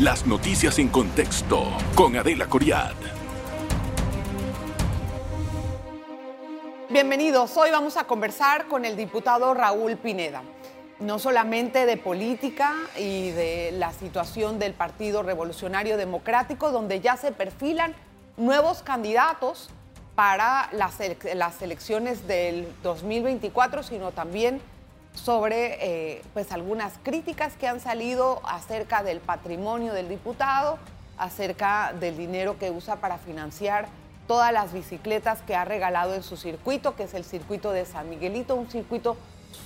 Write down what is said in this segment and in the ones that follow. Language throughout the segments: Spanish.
Las noticias en contexto con Adela Coriad. Bienvenidos. Hoy vamos a conversar con el diputado Raúl Pineda. No solamente de política y de la situación del Partido Revolucionario Democrático, donde ya se perfilan nuevos candidatos para las, las elecciones del 2024, sino también sobre eh, pues algunas críticas que han salido acerca del patrimonio del diputado, acerca del dinero que usa para financiar todas las bicicletas que ha regalado en su circuito, que es el circuito de San Miguelito, un circuito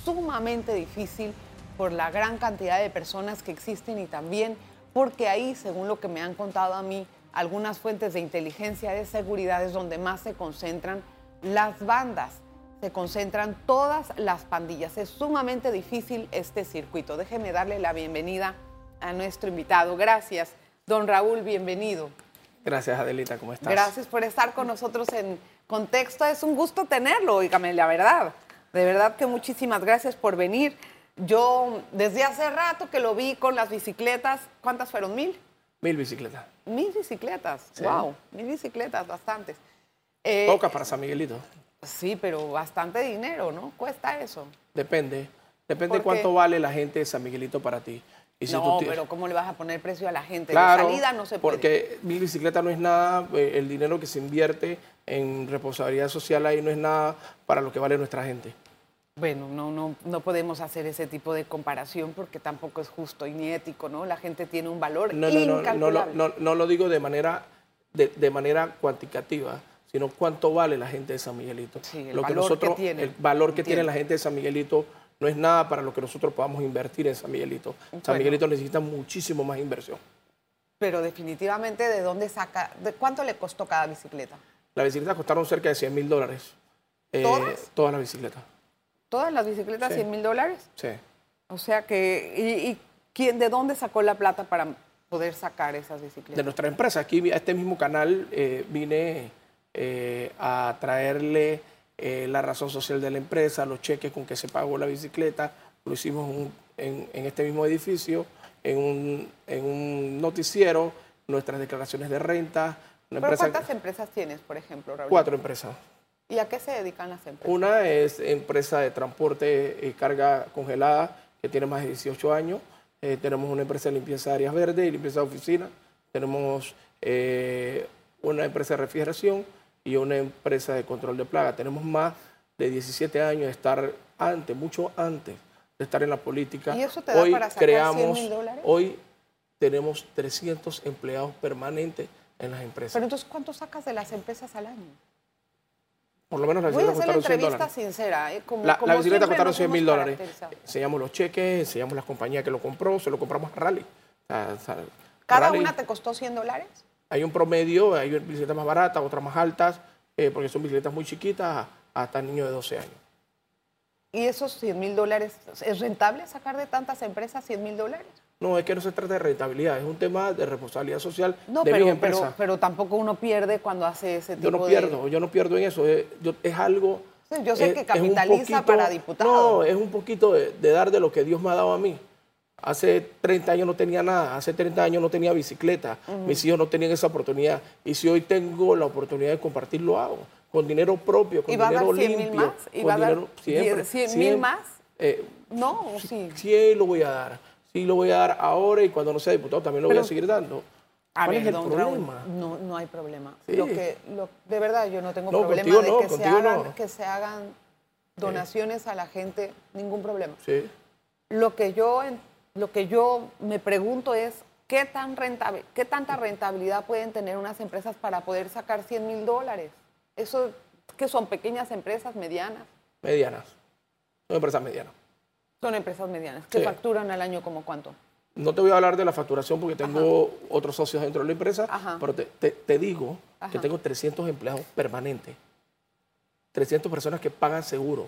sumamente difícil por la gran cantidad de personas que existen y también porque ahí, según lo que me han contado a mí, algunas fuentes de inteligencia de seguridad es donde más se concentran las bandas se concentran todas las pandillas. Es sumamente difícil este circuito. Déjeme darle la bienvenida a nuestro invitado. Gracias, don Raúl, bienvenido. Gracias, Adelita, ¿cómo estás? Gracias por estar con nosotros en Contexto. Es un gusto tenerlo, oígame, la verdad. De verdad que muchísimas gracias por venir. Yo desde hace rato que lo vi con las bicicletas, ¿cuántas fueron? ¿Mil? Mil bicicletas. Mil bicicletas, wow, mil bicicletas, bastantes. Eh, Pocas para San Miguelito. Sí, pero bastante dinero, ¿no? Cuesta eso. Depende. Depende de cuánto vale la gente de San Miguelito para ti. no, pero ¿cómo le vas a poner precio a la gente? Claro, salida no se puede. Porque mi bicicleta no es nada, eh, el dinero que se invierte en responsabilidad social ahí no es nada para lo que vale nuestra gente. Bueno, no, no, no podemos hacer ese tipo de comparación porque tampoco es justo y ni ético, ¿no? La gente tiene un valor no, incalculable. No, no, no, lo digo de manera, de, de manera cuantitativa sino cuánto vale la gente de San Miguelito. el lo valor que nosotros, tiene. El valor que tiene la gente de San Miguelito no es nada para lo que nosotros podamos invertir en San Miguelito. San Miguelito necesita muchísimo más inversión. Pero definitivamente, ¿de dónde saca? ¿De cuánto le costó cada bicicleta? Las bicicletas costaron cerca de 100 mil dólares. Eh, ¿Todas? Todas las bicicletas. ¿Todas las bicicletas 100 mil dólares? Sí. O sea que, ¿y, quién, de dónde sacó la plata para poder sacar esas bicicletas? De nuestra empresa. Aquí a este mismo canal eh, vine eh, a traerle eh, la razón social de la empresa, los cheques con que se pagó la bicicleta. Lo hicimos en, este mismo edificio, en un, noticiero, nuestras declaraciones de renta. ¿Cuántas empresas tienes, por ejemplo, Raúl? Cuatro empresas. ¿Y a qué se dedican las empresas? Una es empresa de transporte y carga congelada, que tiene más de 18 años. Eh, tenemos una empresa de limpieza de áreas verdes y limpieza de oficinas. Tenemos una empresa de refrigeración y una empresa de control de plaga. Tenemos más de 17 años de estar antes, mucho antes de estar en la política. ¿Y eso te da hoy para sacar creamos, 100 dólares? Hoy tenemos 300 empleados permanentes en las empresas. Pero entonces, ¿cuánto sacas de las empresas al año? Por lo menos la bicicleta costaron 100 dólares. sincera, ¿eh? Como, la, la bicicleta costaron 100 mil dólares. Enseñamos los cheques, enseñamos la compañía que lo compró, se lo compramos a Rally. ¿Cada una te costó 100 dólares? Hay un promedio, hay bicicletas más baratas, otras más altas, eh, porque son bicicletas muy chiquitas hasta niños de 12 años. ¿Y esos 100 mil dólares, es rentable sacar de tantas empresas 100 mil dólares? No, es que no se trata de rentabilidad, es un tema de responsabilidad social no, de pero, mi empresa. Pero, pero, tampoco uno pierde cuando hace ese tipo de... Yo no pierdo, yo no pierdo en eso, es, algo... yo sé que capitaliza para diputados. No, es un poquito de, dar de lo que Dios me ha dado a mí. Hace 30 años no tenía nada, hace 30 años no tenía bicicleta, mis hijos no tenían esa oportunidad. Y si hoy tengo la oportunidad de compartir, lo hago. Con dinero propio, con dinero limpio. Más? ¿Y va a dar siempre, 100 mil más? Eh, no, sí. Sí, lo voy a dar. Sí, lo voy a dar ahora y cuando no sea diputado también lo voy a seguir dando. ¿Cuál es el problema? no, no hay problema. Lo que, de verdad, yo no tengo problema de que, se hagan, que se hagan donaciones a la gente, ningún problema. Sí. Lo que yo lo que yo me pregunto es, ¿qué, tan rentable, ¿qué tanta rentabilidad pueden tener unas empresas para poder sacar 100 mil dólares? Eso, que son pequeñas empresas, medianas? Medianas. Son empresas medianas. Son empresas medianas. ¿Qué facturan al año como cuánto? No te voy a hablar de la facturación porque tengo otros socios dentro de la empresa, pero te, digo que tengo 300 empleados permanentes. 300 personas que pagan seguro,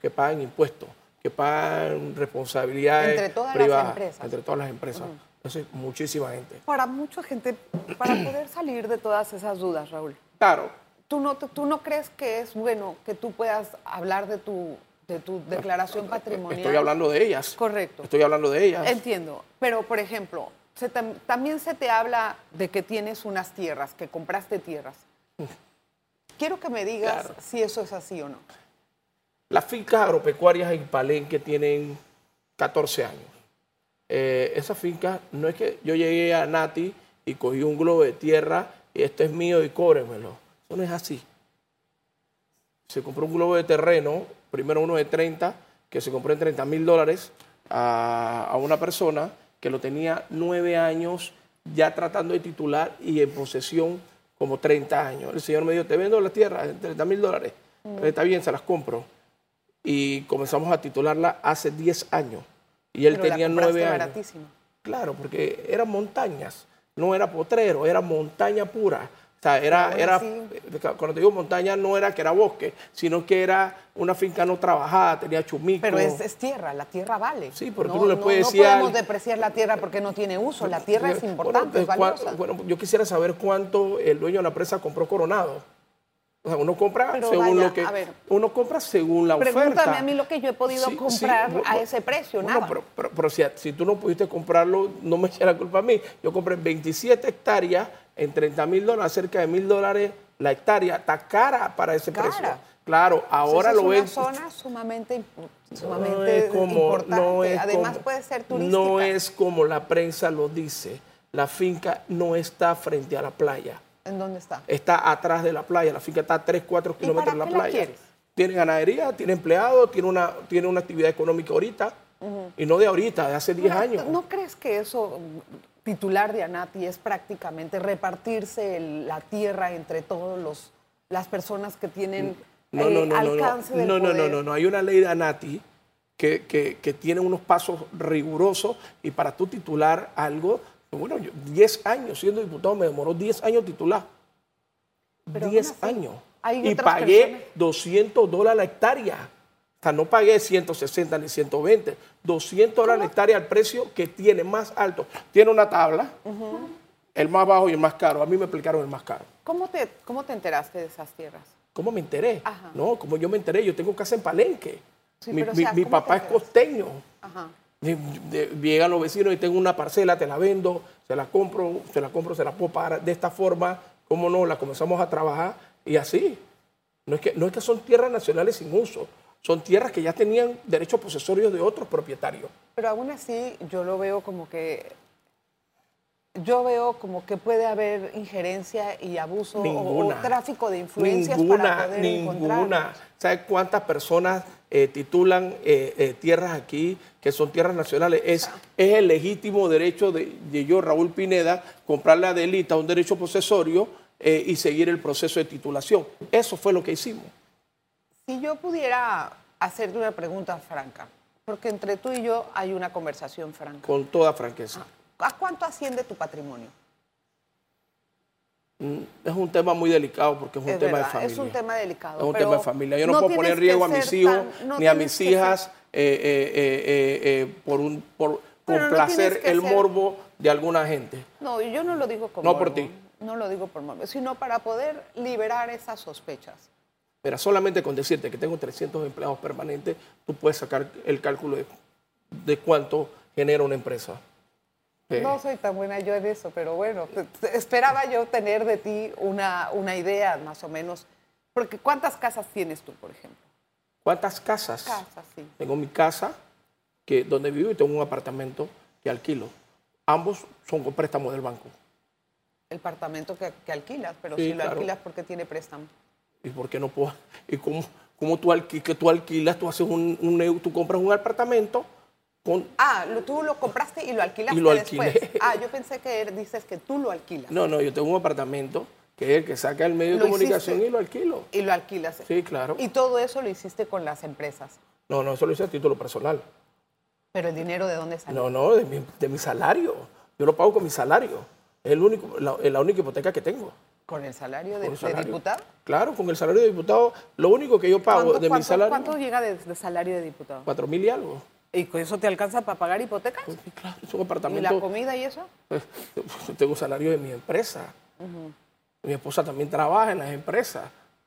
que pagan impuestos, que pagan responsabilidades entre todas privadas, las empresas. entre todas las empresas. Eso es muchísima gente. Para mucha gente, para poder salir de todas esas dudas, Raúl. Claro. ¿Tú no, ¿Tú no crees que es bueno que tú puedas hablar de tu, de tu declaración patrimonial? Estoy hablando de ellas. Correcto. Estoy hablando de ellas. Entiendo. Pero, por ejemplo, se tam- también se te habla de que tienes unas tierras, que compraste tierras. Quiero que me digas Claro. si eso es así o no. Las fincas agropecuarias en Palenque tienen 14 años. Eh, esas fincas, no es que yo llegué a Nati y cogí un globo de tierra y esto es mío y cóbremelo. Eso no es así. Se compró un globo de terreno, primero uno de 30, que se compró en 30 mil dólares a, a una persona que lo tenía nueve años ya tratando de titular y en posesión como 30 años. El señor me dijo, te vendo la tierra en 30 mil dólares. Está bien, se las compro y comenzamos a titularla hace 10 años. Y él Pero la tenía compraste 9 años. baratísimo. Claro, porque eran montañas, no era potrero, era montaña pura. O sea, era, era, eh, cuando te digo montaña no era que era bosque, sino que era una finca no trabajada, tenía chumico. Pero es, es tierra, la tierra vale. Sí, pero tú no le puedes no decir podemos al- depreciar la tierra porque no tiene uso. La tierra es Bueno, importante, es valiosa. bueno, yo quisiera saber cuánto el dueño de la empresa compró Coronado. O sea, uno compra Pero según vaya, lo que a ver. uno compra según la oferta. Pregúntame a mí lo que yo he podido Sí, sí, comprar bu- a ese precio, bueno, nada. Pero, pero- pero si, si tú no pudiste comprarlo, no me eches la culpa a mí. Yo compré 27 hectáreas en 30 mil dólares, cerca de mil dólares la hectárea. Está cara para ese Cara. precio. Claro, ahora Entonces, lo ven. es una zona sumamente, imp- No sumamente es como- importante. no es Además como- puede ser turística. No es como la prensa lo dice. La finca no está frente a la playa. ¿En dónde está? Está atrás de la playa. La finca está a 3, 4 ¿Y kilómetros de la playa. Tiene ganadería, tiene empleados, tiene una, tiene una actividad económica ahorita. Y no de ahorita, de hace 10 ¿No- años. ¿No crees que eso, titular de ANATI, es prácticamente repartirse el- la tierra entre todos los las personas que tienen No, eh, no, no, no, alcance no, del no, no, no, poder? no, no. Hay una ley de ANATI que, que- que tiene unos pasos rigurosos y para tú titular algo, bueno, yo 10 años siendo diputado, me demoró 10 años titular. Pero 10 aún así, años. Y pagué personas- 200 dólares la hectárea. O sea, no pagué 160 ni 120. 200 dólares la hectárea al precio que tiene más alto. Tiene una tabla, el más bajo y el más caro. A mí me explicaron el más caro. ¿Cómo te, ¿Cómo te enteraste de esas tierras? ¿Cómo me enteré? Ajá. No, como yo me enteré, yo tengo casa en Palenque. Sí, mi pero, o mi- sea, mi ¿cómo te papá es costeño. Ajá. Llegan los vecinos y tengo una parcela, te la vendo, se la compro, se la compro, se la puedo pagar de esta forma, ¿cómo no? La comenzamos a trabajar y así. No es que, no es que son tierras nacionales sin uso, son tierras que ya tenían derechos posesorios de otros propietarios. Pero aún así yo lo veo como que yo veo como que puede haber injerencia y abuso o- Ninguna. o, tráfico de influencias ninguna, para poder ninguna. encontrar. ¿Sabes cuántas personas eh, titulan eh, eh, tierras aquí que son tierras nacionales? Es, es el legítimo derecho de, de yo, Raúl Pineda, comprarle a Adelita un derecho posesorio y seguir el proceso de titulación. Eso fue lo que hicimos. Si yo pudiera hacerte una pregunta franca, porque entre tú y yo hay una conversación franca. Con toda franqueza. ¿A cuánto asciende tu patrimonio? Mm, Es un tema muy delicado porque es un Es tema verdad, de familia. es un tema delicado, Es un tema de familia. Yo no, no puedo poner en riesgo a mis hijos tan- no ni a mis hijas eh, eh, eh, por, un, por no complacer el ser- morbo de alguna gente. No, yo no lo digo por No morbo, por ti. No lo digo por morbo, sino para poder liberar esas sospechas. Mira, solamente con decirte que tengo 300 empleados permanentes, tú puedes sacar el cálculo de, de cuánto genera una empresa. Eh, No soy tan buena yo en eso, pero bueno, esperaba yo tener de ti una, una idea más o menos. Porque ¿cuántas casas tienes tú, por ejemplo? ¿Cuántas casas? Casas, sí. Tengo mi casa, que, donde vivo, y tengo un apartamento que alquilo. Ambos son con préstamo del banco. El apartamento que, que alquilas, pero Sí, si lo claro. alquilas porque tiene préstamo. ¿Y por qué no puedo? ¿Y cómo, cómo tú, alqui- que tú alquilas? Tú, haces un, tú compras un apartamento con... Ah, lo- tú lo compraste y lo alquilaste Y lo después. Ah, yo pensé que er- dices que tú lo alquilas. No, no, yo tengo un apartamento que es el que saca el medio de comunicación hiciste. y lo alquilo. Y lo alquilas. Sí, claro. Y todo eso lo hiciste con las empresas. No, no, eso lo hice a título personal. Pero el dinero de dónde salió? No, no, de mi, de mi salario. Yo lo pago con mi salario. Es el único, la, es la única hipoteca que tengo. ¿Con el salario de, diputado? Claro, con el salario de diputado, lo único que yo pago ¿Cuánto, de mi salario, cuánto llega de, de salario de diputado? cuatro mil y algo. ¿Y con eso te alcanza para pagar hipotecas? Sí, claro, es un ¿Y apartamento. la comida y eso? Yo tengo salario de mi empresa. Mi esposa también trabaja en las empresas.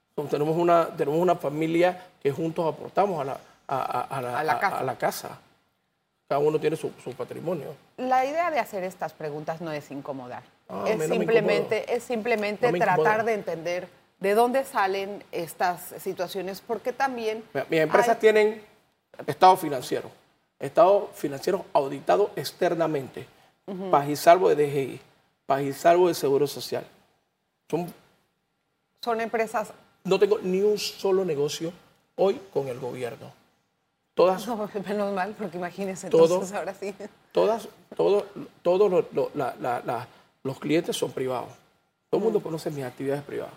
Entonces, tenemos, una, tenemos una familia que juntos aportamos a la, a, a- a la, A la casa. a la casa. cada uno tiene su, su patrimonio. La idea de hacer estas preguntas no es incomodar. Ah, es, no me simplemente, es simplemente No tratar de entender de dónde salen estas situaciones, porque también... Mira, Mis empresas hay- tienen estado financiero, estado financiero auditado externamente, paz y salvo de DGI, paz y salvo de Seguro Social. Son, son empresas... no tengo ni un solo negocio hoy con el gobierno. Todas, No, menos mal, porque imagínense, Todo. entonces ahora sí. todas, todos, la- la- la- los clientes son privados. Todo el mundo conoce mis actividades privadas.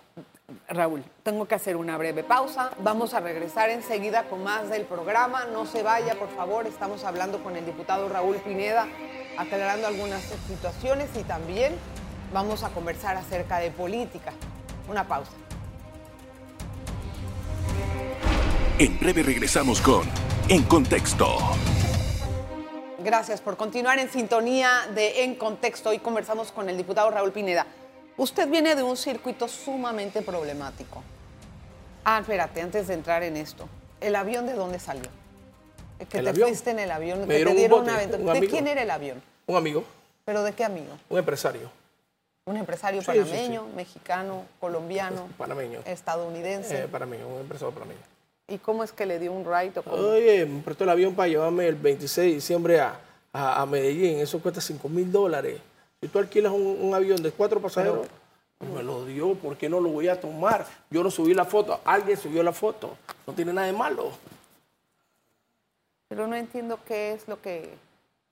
Raúl, tengo que hacer una breve pausa. Vamos a regresar enseguida con más del programa. No se vaya, por favor. Estamos hablando con el diputado Raúl Pineda, aclarando algunas situaciones y también vamos a conversar acerca de política. Una pausa. En breve regresamos con En Contexto. Gracias por continuar en sintonía de En Contexto. Hoy conversamos con el diputado Raúl Pineda. Usted viene de un circuito sumamente problemático. Ah, espérate, antes de entrar en esto. ¿El avión de dónde salió? Que ¿El te avión? fuiste en el avión, que dieron te un bote, una aventura. un ¿De quién era el avión? Un amigo, ¿Pero de qué amigo? un empresario ¿Un empresario Sí, sí, panameño, mexicano, colombiano, panameño, estadounidense? eh, panameño, un empresario panameño. ¿Y cómo es que le dio un ride o cómo? Oye, me prestó el avión para llevarme el 26 de diciembre a, a- a Medellín. Eso cuesta 5 mil dólares. Si tú alquilas un, un avión de cuatro pasajeros, me lo dio. ¿Por qué no lo voy a tomar? Yo no subí la foto. Alguien subió la foto. No tiene nada de malo. Pero no entiendo qué es lo que...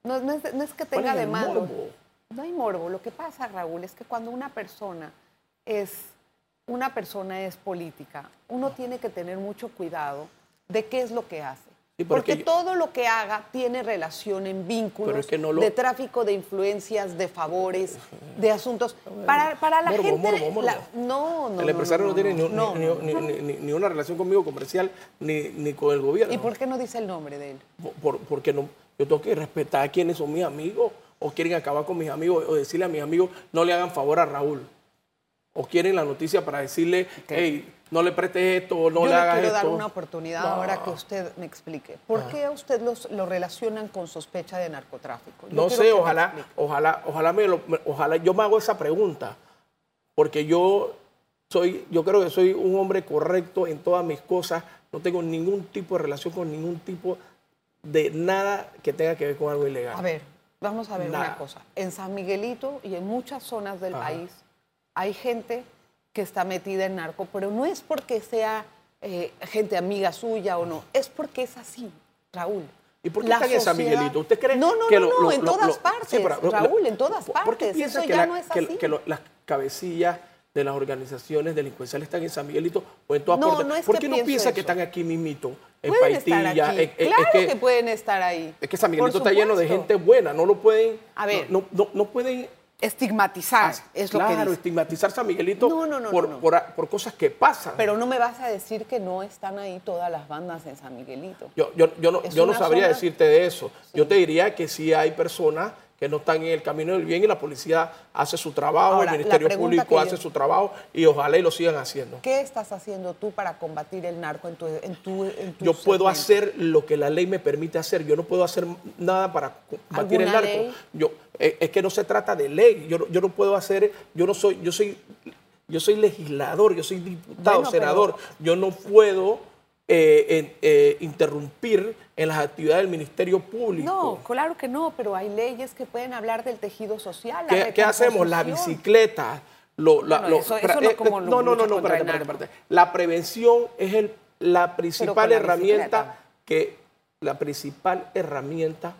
No, no es, no es que ¿Cuál tenga de malo. morbo? No hay morbo. Lo que pasa, Raúl, es que cuando una persona es una persona es política, uno tiene que tener mucho cuidado de qué es lo que hace. Sí, Porque yo- todo lo que haga tiene relación en vínculos Pero es que no lo- de tráfico de influencias, de favores, de asuntos. Para, para la Morbo, gente... morbo, morbo. la- no, no, el empresario no, tiene ni, no, ni- no, ni- no. ni- ni- ni una relación conmigo comercial ni, ni con el gobierno. ¿Y por qué no dice el nombre de él? Por- por- porque no, yo tengo que respetar a quienes son mis amigos o quieren acabar con mis amigos o decirle a mis amigos no le hagan favor a Raúl. O quieren la noticia para decirle, hey, no le prestes esto o no Yo le le hagas quiero esto. dar una oportunidad No. ahora que usted me explique. ¿Por qué a usted los, lo relacionan con sospecha de narcotráfico? Yo No quiero sé, ojalá, ojalá, ojalá me lo, ojalá yo me hago esa pregunta, porque yo soy, yo creo que soy un hombre correcto en todas mis cosas, no tengo ningún tipo de relación con ningún tipo de nada que tenga que ver con algo ilegal. A ver, vamos a ver Nada. una cosa. En San Miguelito y en muchas zonas del Ajá. país hay gente que está metida en narco, pero no es porque sea eh, gente amiga suya o no, es porque es así, Raúl. ¿Y por qué La están en San sociedad- Miguelito? ¿Usted cree No, no, que no, lo- no, en lo- todas lo- partes, Sí, pero- Raúl, en todas ¿por- ¿Por qué partes. piensa Eso que ya la- no es así. que las cabecillas de las organizaciones delincuenciales están en San Miguelito o en todas No, partes? no es ¿Por qué no piensa que están aquí mismito? En Pueden estar Paitilla, aquí. claro es que, que, pueden estar ahí. es que San Miguelito está lleno de gente buena, no lo pueden... A ver. No, no, no pueden Estigmatizar es lo claro, que dice. estigmatizar San Miguelito No, no, no, por, cosas que pasan. Pero no me vas a decir que no están ahí todas las bandas en San Miguelito. Yo, yo, yo no, yo sabría zona- decirte de eso. Yo te diría que sí hay personas que no están en el camino del bien y la policía hace su trabajo, Ahora, el Ministerio Público yo- hace su trabajo y ojalá y lo sigan haciendo. ¿Qué estás haciendo tú para combatir el narco en tu, en tu, en tu Yo puedo hacer lo que la ley me permite hacer. Yo no puedo hacer nada para combatir el ¿Alguna narco. ley? Yo, es que no se trata de ley. Yo, no- yo no puedo hacer, yo no soy, yo soy, yo soy legislador, yo soy diputado, Bueno, pero- senador. Yo no puedo eh, eh, interrumpir en las actividades del Ministerio Público. No, claro que no, pero hay leyes que pueden hablar del tejido social. la ¿Qué, qué hacemos? La bicicleta. Lo, la- Bueno, lo- eso- eso no eh, como no, no, no, espérate, espérate. La prevención es el, la principal la herramienta bicicleta. que la principal herramienta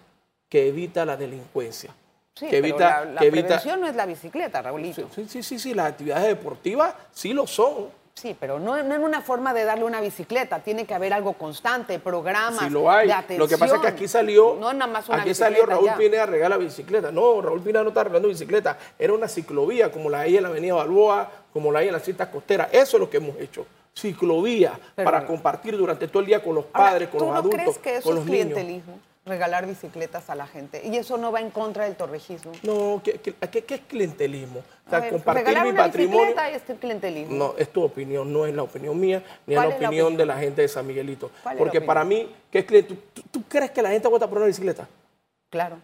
que evita la delincuencia. Sí, que pero evita, la, la que evita- prevención no es la bicicleta, Raulito. Sí, sí, sí, sí, las actividades deportivas sí lo son. Sí, pero no, no en una forma de darle una bicicleta. Tiene que haber algo constante, programas Sí lo hay. de atención. Lo que pasa es que aquí salió, No nada más una aquí salió Raúl ya. Pineda a regalar bicicleta. No, Raúl Pineda no está regalando bicicleta. Era una ciclovía como la hay en la Avenida Balboa, como la hay en las cintas costeras. Eso es lo que hemos hecho. Ciclovía Pero- para compartir durante todo el día con los Ahora, padres, con ¿tú los no adultos, crees que eso con es los niños. Regalar bicicletas a la gente. Y eso no va en contra del torrejismo. No, ¿qué, qué, qué- es clientelismo? O sea, ver, compartir regalar mi una patrimonio. es clientelismo. No, es tu opinión, no es la opinión mía, ni es ¿Cuál la es la opinión, de la gente de San Miguelito. ¿Cuál es la Porque para mí, ¿qué es cliente? ¿Tú, tú crees que la gente vota por una bicicleta? Claro.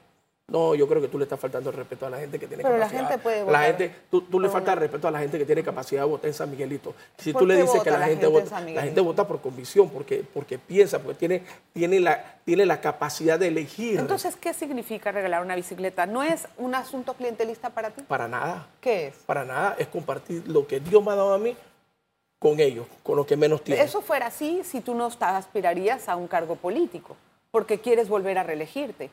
No, yo creo que tú le estás faltando el respeto a la gente que tiene Pero la capacidad. gente puede La votar gente, tú, tú le faltas el respeto a la gente que tiene capacidad de votar en San Miguelito. Si ¿Por tú le dices que la, la gente, gente en vota, la gente vota por convicción, porque, porque piensa, porque tiene, tiene, la, tiene la capacidad de elegir. Entonces, ¿qué significa regalar una bicicleta? ¿No es un asunto clientelista para ti? para nada, ¿Qué es? para nada, es compartir lo que Dios me ha dado a mí con ellos, con los que menos tienen. Eso fuera así si tú no aspirarías a un cargo político, porque quieres volver a reelegirte.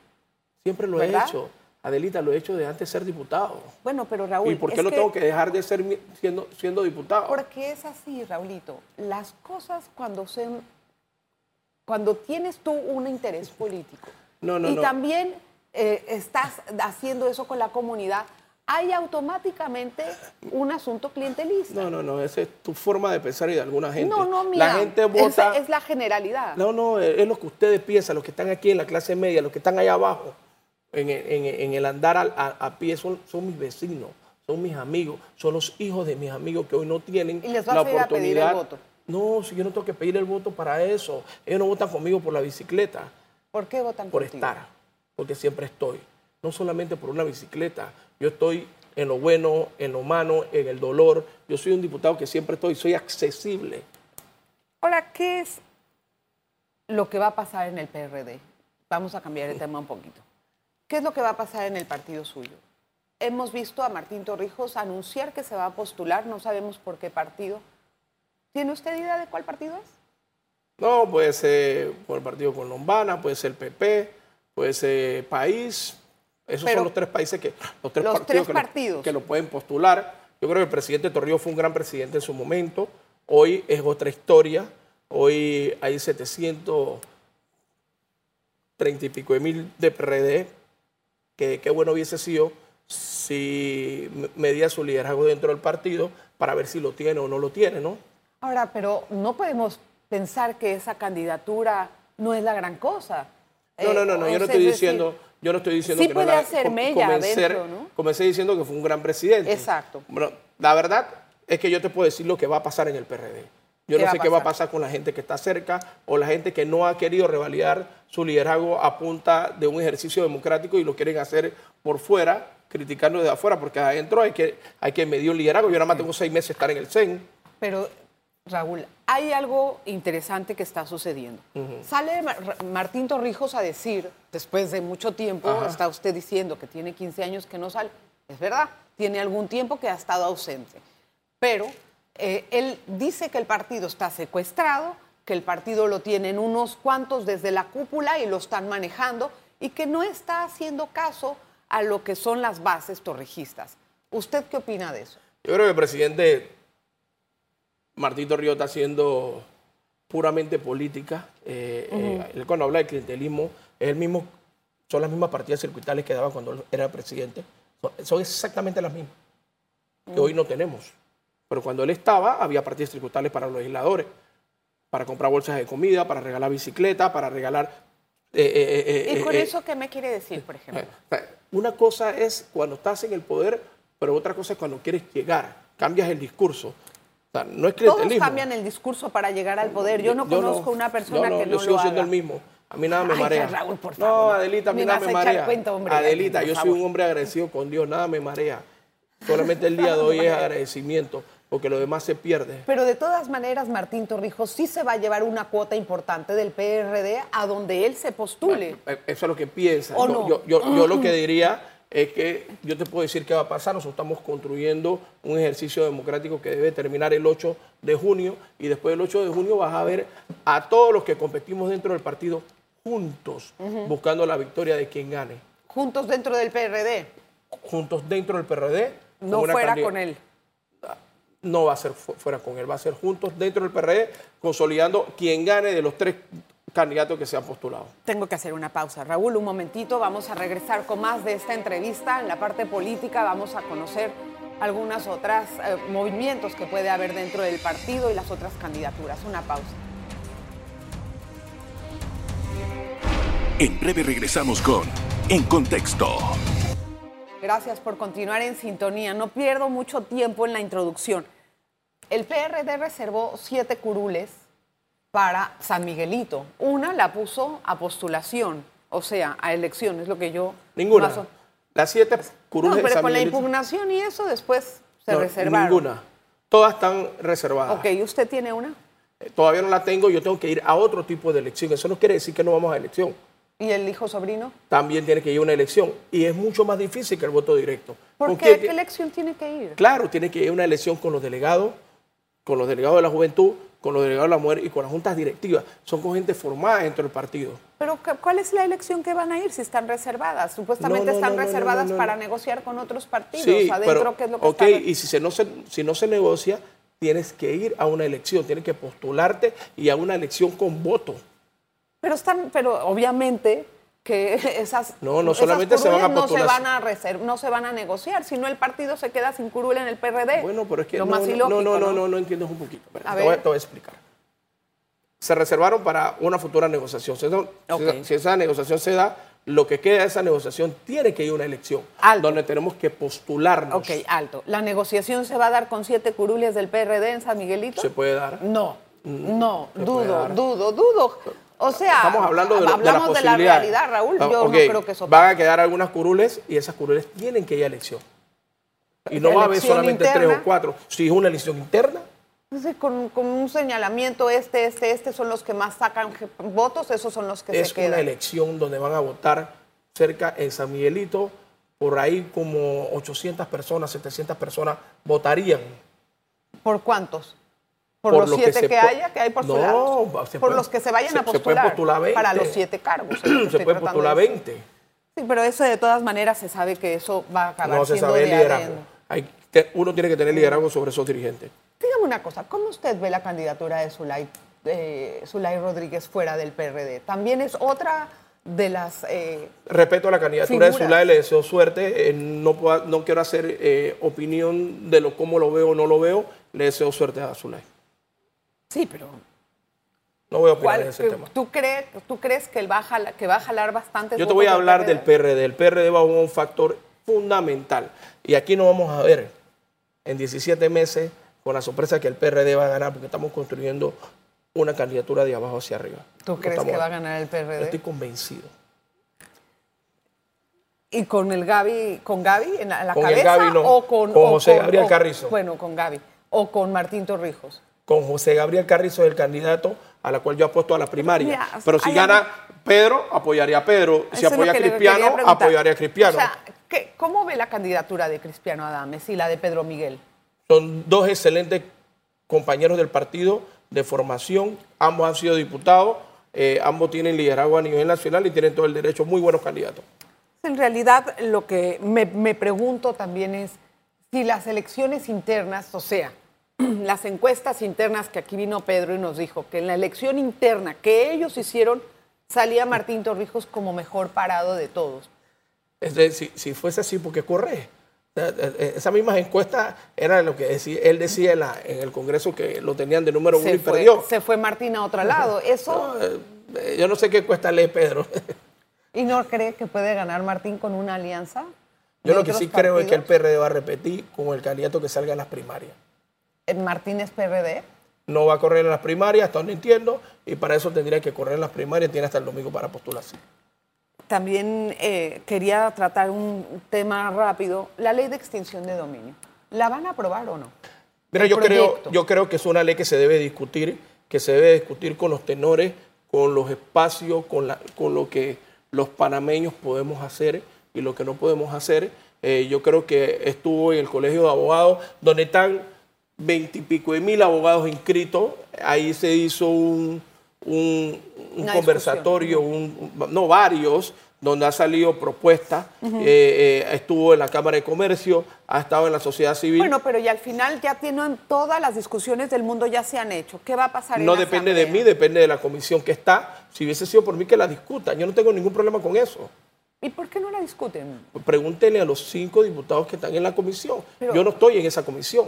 Siempre lo ¿Verdad? he hecho. Adelita, lo he hecho de antes ser diputado. Bueno, pero Raúl, ¿Y por qué lo tengo que dejar de ser siendo, siendo diputado? Porque es así, Raulito. Las cosas cuando se, cuando tienes tú un interés político No, no, y no. también eh, estás haciendo eso con la comunidad, hay automáticamente un asunto clientelista. No, no, no, esa es tu forma de pensar y de alguna gente. no, no, mira, La gente esa vota. es la generalidad. No, no, es lo que ustedes piensan, los que están aquí en la clase media, los que están allá abajo, en, el- en el- en el andar a, a pie, son, son mis vecinos, son mis amigos, son los hijos de mis amigos que hoy no tienen ¿Y les vas la a ir a pedir el oportunidad. voto? No, si yo no tengo que pedir el voto para eso. Ellos no votan conmigo por la bicicleta, ¿Por qué votan por contigo? estar, porque siempre estoy. No solamente por una bicicleta, yo estoy en lo bueno, en lo malo, en el dolor. Yo soy un diputado que siempre estoy, soy accesible. Ahora, ¿qué es lo que va a pasar en el PRD? Vamos a cambiar el tema un poquito. ¿Qué es lo que va a pasar en el partido suyo? Hemos visto a Martín Torrijos anunciar que se va a postular, no sabemos por qué partido. ¿Tiene usted idea de cuál partido es? No, puede ser por el partido con Lombana, puede ser PP, puede ser País. Esos Pero son los tres países que los tres los partidos, tres que, lo- partidos. que lo pueden postular. Yo creo que el presidente Torrijos fue un gran presidente en su momento. Hoy es otra historia. Hoy hay 730 y pico de mil de PRD. Que qué bueno hubiese sido si me- medía su liderazgo dentro del partido para ver si lo tiene o no lo tiene, ¿no? Ahora, pero no podemos pensar que esa candidatura no es la gran cosa. No, Eh, no, no, no, yo no sea, estoy diciendo, yo no estoy diciendo sí que no puede la- hacer com- mella comencé- adentro, ¿no? Comencé diciendo que fue un gran presidente. Exacto. Bueno, la verdad es que yo te puedo decir lo que va a pasar en el PRD. Yo ¿Qué no sé qué va a pasar? con la gente que está cerca o la gente que no ha querido revalidar su liderazgo a punta de un ejercicio democrático y lo quieren hacer por fuera, criticando desde afuera, porque adentro hay que, hay que medir un liderazgo. Yo nada más tengo seis meses de estar en el CEN. Pero, Raúl, hay algo interesante que está sucediendo. Sale Mar- Martín Torrijos a decir, después de mucho tiempo, Ajá. está usted diciendo que tiene 15 años que no sale. Es verdad, tiene algún tiempo que ha estado ausente. Pero eh, él dice que el partido está secuestrado, que el partido lo tienen unos cuantos desde la cúpula y lo están manejando y que no está haciendo caso a lo que son las bases torrijistas. ¿Usted qué opina de eso? Yo creo que el presidente Martín Torrijos está haciendo puramente política. Eh, eh, él cuando habla de clientelismo, mismo, son las mismas partidas circuitales que daba cuando él era presidente. Son, son exactamente las mismas que hoy no tenemos. Pero cuando él estaba, había partidas circuitales para los legisladores, para comprar bolsas de comida, para regalar bicicletas, para regalar... eh, eh, eh, ¿Y eh, con eh, eso qué me quiere decir, por ejemplo? Una cosa es cuando estás en el poder, pero otra cosa es cuando quieres llegar. Cambias el discurso. O sea, no es Todos cambian el discurso para llegar al poder. Yo no conozco una persona no, que no Yo sigo lo siendo haga. el mismo. A mí nada me Ay, marea. Raúl, por No, favor. Adelita, a mí Me nada me marea. cuenta, hombre, Adelita, yo soy favor. un hombre agradecido con Dios, nada me marea. Solamente el día de hoy es agradecimiento, porque lo demás se pierde. Pero de todas maneras, Martín Torrijos sí se va a llevar una cuota importante del PRD a donde él se postule. Eh, Eso es lo que piensa. ¿O Yo- no? yo, yo- yo lo que diría es que yo te puedo decir qué va a pasar. Nosotros estamos construyendo un ejercicio democrático que debe terminar el 8 de junio y después del 8 de junio vas a ver a todos los que competimos dentro del partido juntos, buscando la victoria de quien gane. Juntos dentro del PRD. Juntos dentro del PRD. No fuera con él. No va a ser fu- fuera con él, va a ser juntos dentro del PRD, consolidando quien gane de los tres candidatos que se han postulado. Tengo que hacer una pausa. Raúl, un momentito, vamos a regresar con más de esta entrevista. En la parte política vamos a conocer algunas otras eh, movimientos que puede haber dentro del partido y las otras candidaturas. Una pausa. En breve regresamos con En Contexto. Gracias por continuar en sintonía. No pierdo mucho tiempo en la introducción. El PRD reservó siete curules para San Miguelito. Una la puso a postulación O sea, a elecciones, lo que yo... Ninguna. Las siete curules No, pero San con la impugnación y eso después se No, reservaron. Ninguna. Todas están reservadas. Ok, ¿usted tiene una? Eh, Todavía no la tengo, yo tengo que ir a otro tipo de elección. Eso no quiere decir que no vamos a elección. ¿Y el hijo sobrino? También tiene que ir a una elección. Y es mucho más difícil que el voto directo. ¿Por ¿Con qué? ¿Qué elección tiene que ir? Claro, tiene que ir a una elección con los delegados, con los delegados de la juventud, con los delegados de la mujer y con las juntas directivas. Son con gente formada dentro del partido. Pero ¿cu- ¿cuál es la elección que van a ir si están reservadas? Supuestamente No, no, están no, reservadas para negociar con otros partidos. Sí, Adentro, pero, ¿qué es lo que ok, está- y si, se no se, si no se negocia, tienes que ir a una elección, tienes que postularte y a una elección con voto. Pero están, pero obviamente que esas No, no esas solamente se van a no se van a reser- no se van a negociar, sino el partido se queda sin curul en el PRD. Bueno, pero es que no, no, ilógico, no, no, no, no, no entiendes un poquito. A te, voy, te voy a explicar. Se reservaron para una futura negociación. Si, esa- si esa- si esa negociación se da, lo que queda de esa negociación tiene que ir a una elección Alto. donde tenemos que postularnos. Ok, alto. ¿La negociación se va a dar con siete curules del PRD en San Miguelito? Se puede dar. No, no, se puede dudo, dudo, dudo. O sea, Estamos hablando de, hablamos de la realidad, Raúl. Ah, Yo no creo que eso Van a quedar algunas curules y esas curules tienen que ir a elección. Y no va a haber ¿Elección solamente tres o cuatro. Si es una elección interna, Entonces, con, con un señalamiento, este, este, este son los que más sacan votos, esos son los que es se una quedan. elección donde van a votar cerca en San Miguelito, por ahí como 800 personas, 700 personas votarían. ¿Por cuántos? ¿Por, Por los lo siete se que, haya, que hay No, postulados? se por puede- los que se vayan se- a se puede postular. postular 20. Para los siete cargos. Se puede postular de decir. 20. Sí, pero eso de todas maneras se sabe que eso va a acabar No se siendo sabe el liderazgo. Hay uno tiene que tener liderazgo sobre esos dirigentes. Dígame una cosa, ¿cómo usted ve la candidatura de Zulay, eh, Zulay Rodríguez fuera del PRD? También es otra de las... eh, Respeto a la candidatura de. Zulay, le deseo suerte. eh, no, puedo- no quiero hacer eh, opinión de lo cómo lo veo o no lo veo. Le deseo suerte a Zulay. Sí, pero... No voy a opinar ¿cuál- en ese tema. ¿tú, crees, ¿Tú crees que, él va a jalar, que va a jalar bastante Yo te voy a hablar del PRD. El PRD va a un factor fundamental. Y aquí no vamos a ver en 17 meses con la sorpresa que el PRD va a ganar porque estamos construyendo una candidatura de abajo hacia arriba. ¿Tú No crees que va a ganar el Yo PRD? estoy convencido. ¿Y con el Gaby, con Gaby en la, en la Con el Gaby no, o con, con o José Gabriel o- Carrizo. Bueno, con Gaby. O con Martín Torrijos. Con José Gabriel Carrizo es el candidato a la cual yo apuesto a la primaria. Mira, Pero si gana algo- Pedro, apoyaría a Pedro. Si Eso apoya a Cristiano, apoyaría a Cristiano. O sea, ¿qué- ¿cómo ve la candidatura de Cristiano Adames y la de Pedro Miguel? Son dos excelentes compañeros del partido de formación. Ambos han sido diputados. eh, ambos tienen liderazgo a nivel nacional y tienen todo el derecho. Muy buenos candidatos. En realidad, lo que me, me pregunto también es si las elecciones internas, o sea, las encuestas internas que aquí vino Pedro y nos dijo que en la elección interna que ellos hicieron salía Martín Torrijos como mejor parado de todos. Es si, si fuese así, ¿por qué corre? Eh, eh, Esas mismas encuestas eran lo que decía, él decía en, la- en el Congreso que lo tenían de número uno Se y fue, perdió. se fue Martín a otro lado. Eso, No, eh, yo no sé qué encuesta lee Pedro. ¿Y no cree que puede ganar Martín con una alianza? Yo lo que sí creo es que el? PRD va a repetir con el candidato que salga en las primarias. ¿El Martín es PRD? No va a correr en las primarias, hasta donde entiendo, y para eso tendría que correr en las primarias, tiene hasta el domingo para postularse. También eh, quería tratar un tema rápido, la ley de extinción de dominio. ¿La van a aprobar o no? Mira, yo creo, yo creo que es una ley que se debe discutir, que se debe discutir con los tenores, con los espacios, con, la- con lo que los panameños podemos hacer y lo que no podemos hacer. Eh, yo creo que estuvo en el Colegio de Abogados, donde están veintipico de mil abogados inscritos. Ahí se hizo un, un- un Una conversatorio, un- no varios, donde ha salido propuestas. Eh, eh, estuvo en la Cámara de Comercio, ha estado en la sociedad civil. Bueno, pero ya al final ya tienen todas las discusiones del mundo ya se han hecho. ¿Qué va a pasar? No depende de mí, depende de la comisión que está. Si hubiese sido por mí que la discutan, yo no tengo ningún problema con eso. ¿Y por qué no la discuten? Pregúntenle a los cinco diputados que están en la comisión. Pero- yo no estoy en esa comisión.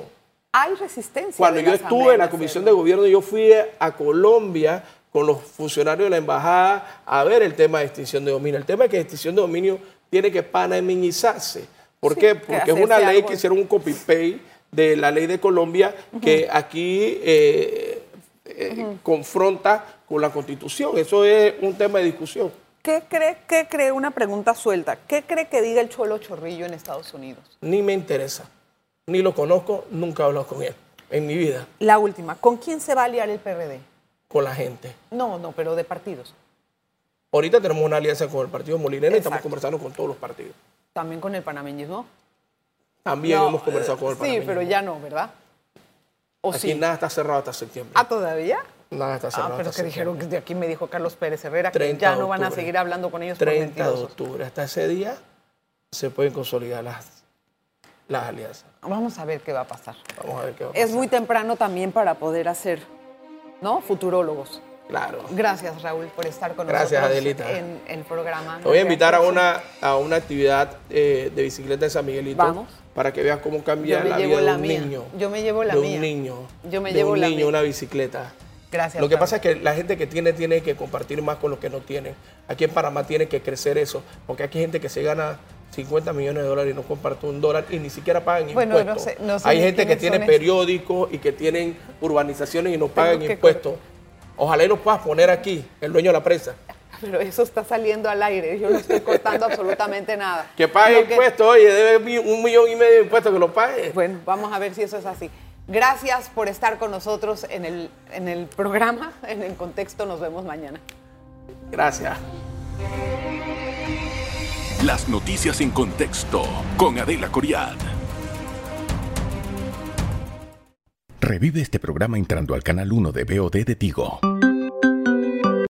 Hay resistencia. Cuando yo estuve en la hacerlo. comisión de gobierno, yo fui a Colombia con los funcionarios de la embajada a ver el tema de extinción de dominio. El tema es que extinción de dominio tiene que panameñizarse. ¿Por Sí, qué? que Porque es una ley algo- que hicieron un copy-paste de la ley de Colombia que aquí eh, eh, confronta con la constitución. Eso es un tema de discusión. ¿Qué cree, qué cree, una pregunta suelta, qué cree que diga el Cholo Chorrillo en Estados Unidos? Ni me interesa, ni lo conozco, nunca he hablado con él en mi vida, La última, ¿con quién se va a aliar el PRD? con la gente. No, no, pero de partidos. Ahorita tenemos una alianza con el partido Molinera y estamos conversando con todos los partidos. También con el panameñismo. También No, hemos conversado con el Sí, panameño. pero ya no, ¿verdad? ¿O Aquí sí? nada está cerrado hasta septiembre. ¿Ah, todavía? Nada está cerrado Ah, pero hasta que dijeron que de aquí me dijo Carlos Pérez Herrera que 30 ya no van a seguir hablando con ellos por 30 de octubre. Hasta ese día se pueden consolidar las, las alianzas. Vamos a ver qué va a pasar. Vamos a ver qué va a Es pasar. muy temprano también para poder hacer, ¿no? Futurólogos. Claro. Gracias, Raúl, por estar con Gracias, nosotros Adelita. en el programa. Te voy a invitar a una, a una actividad eh, de bicicleta en San Miguelito. Vamos. Para que veas cómo cambia la vida de la un mía. niño. Yo me llevo la de mía. un niño. Yo me de llevo un la niño, mía. una bicicleta. Gracias. Lo que Raúl. pasa es que la gente que tiene tiene que compartir más con los que no tienen. Aquí en Panamá tiene que crecer eso, porque aquí hay gente que se gana 50 millones de dólares y no comparte un dólar y ni siquiera pagan Bueno, no impuestos. sé- no sé hay gente que tiene periódicos y que tienen urbanizaciones y no pagan impuestos. Ojalá y nos puedas poner aquí, el dueño de la prensa. Pero eso está saliendo al aire. Yo no estoy cortando absolutamente nada. Que pague Lo que- impuestos, oye, debe un millón y medio de impuestos que lo pague. Bueno, vamos a ver si eso es así. Gracias por estar con nosotros en el, en el programa. En el contexto, nos vemos mañana. Gracias. Las noticias en contexto con Adela Coriad. Revive este programa entrando al canal 1 de BOD de Tigo.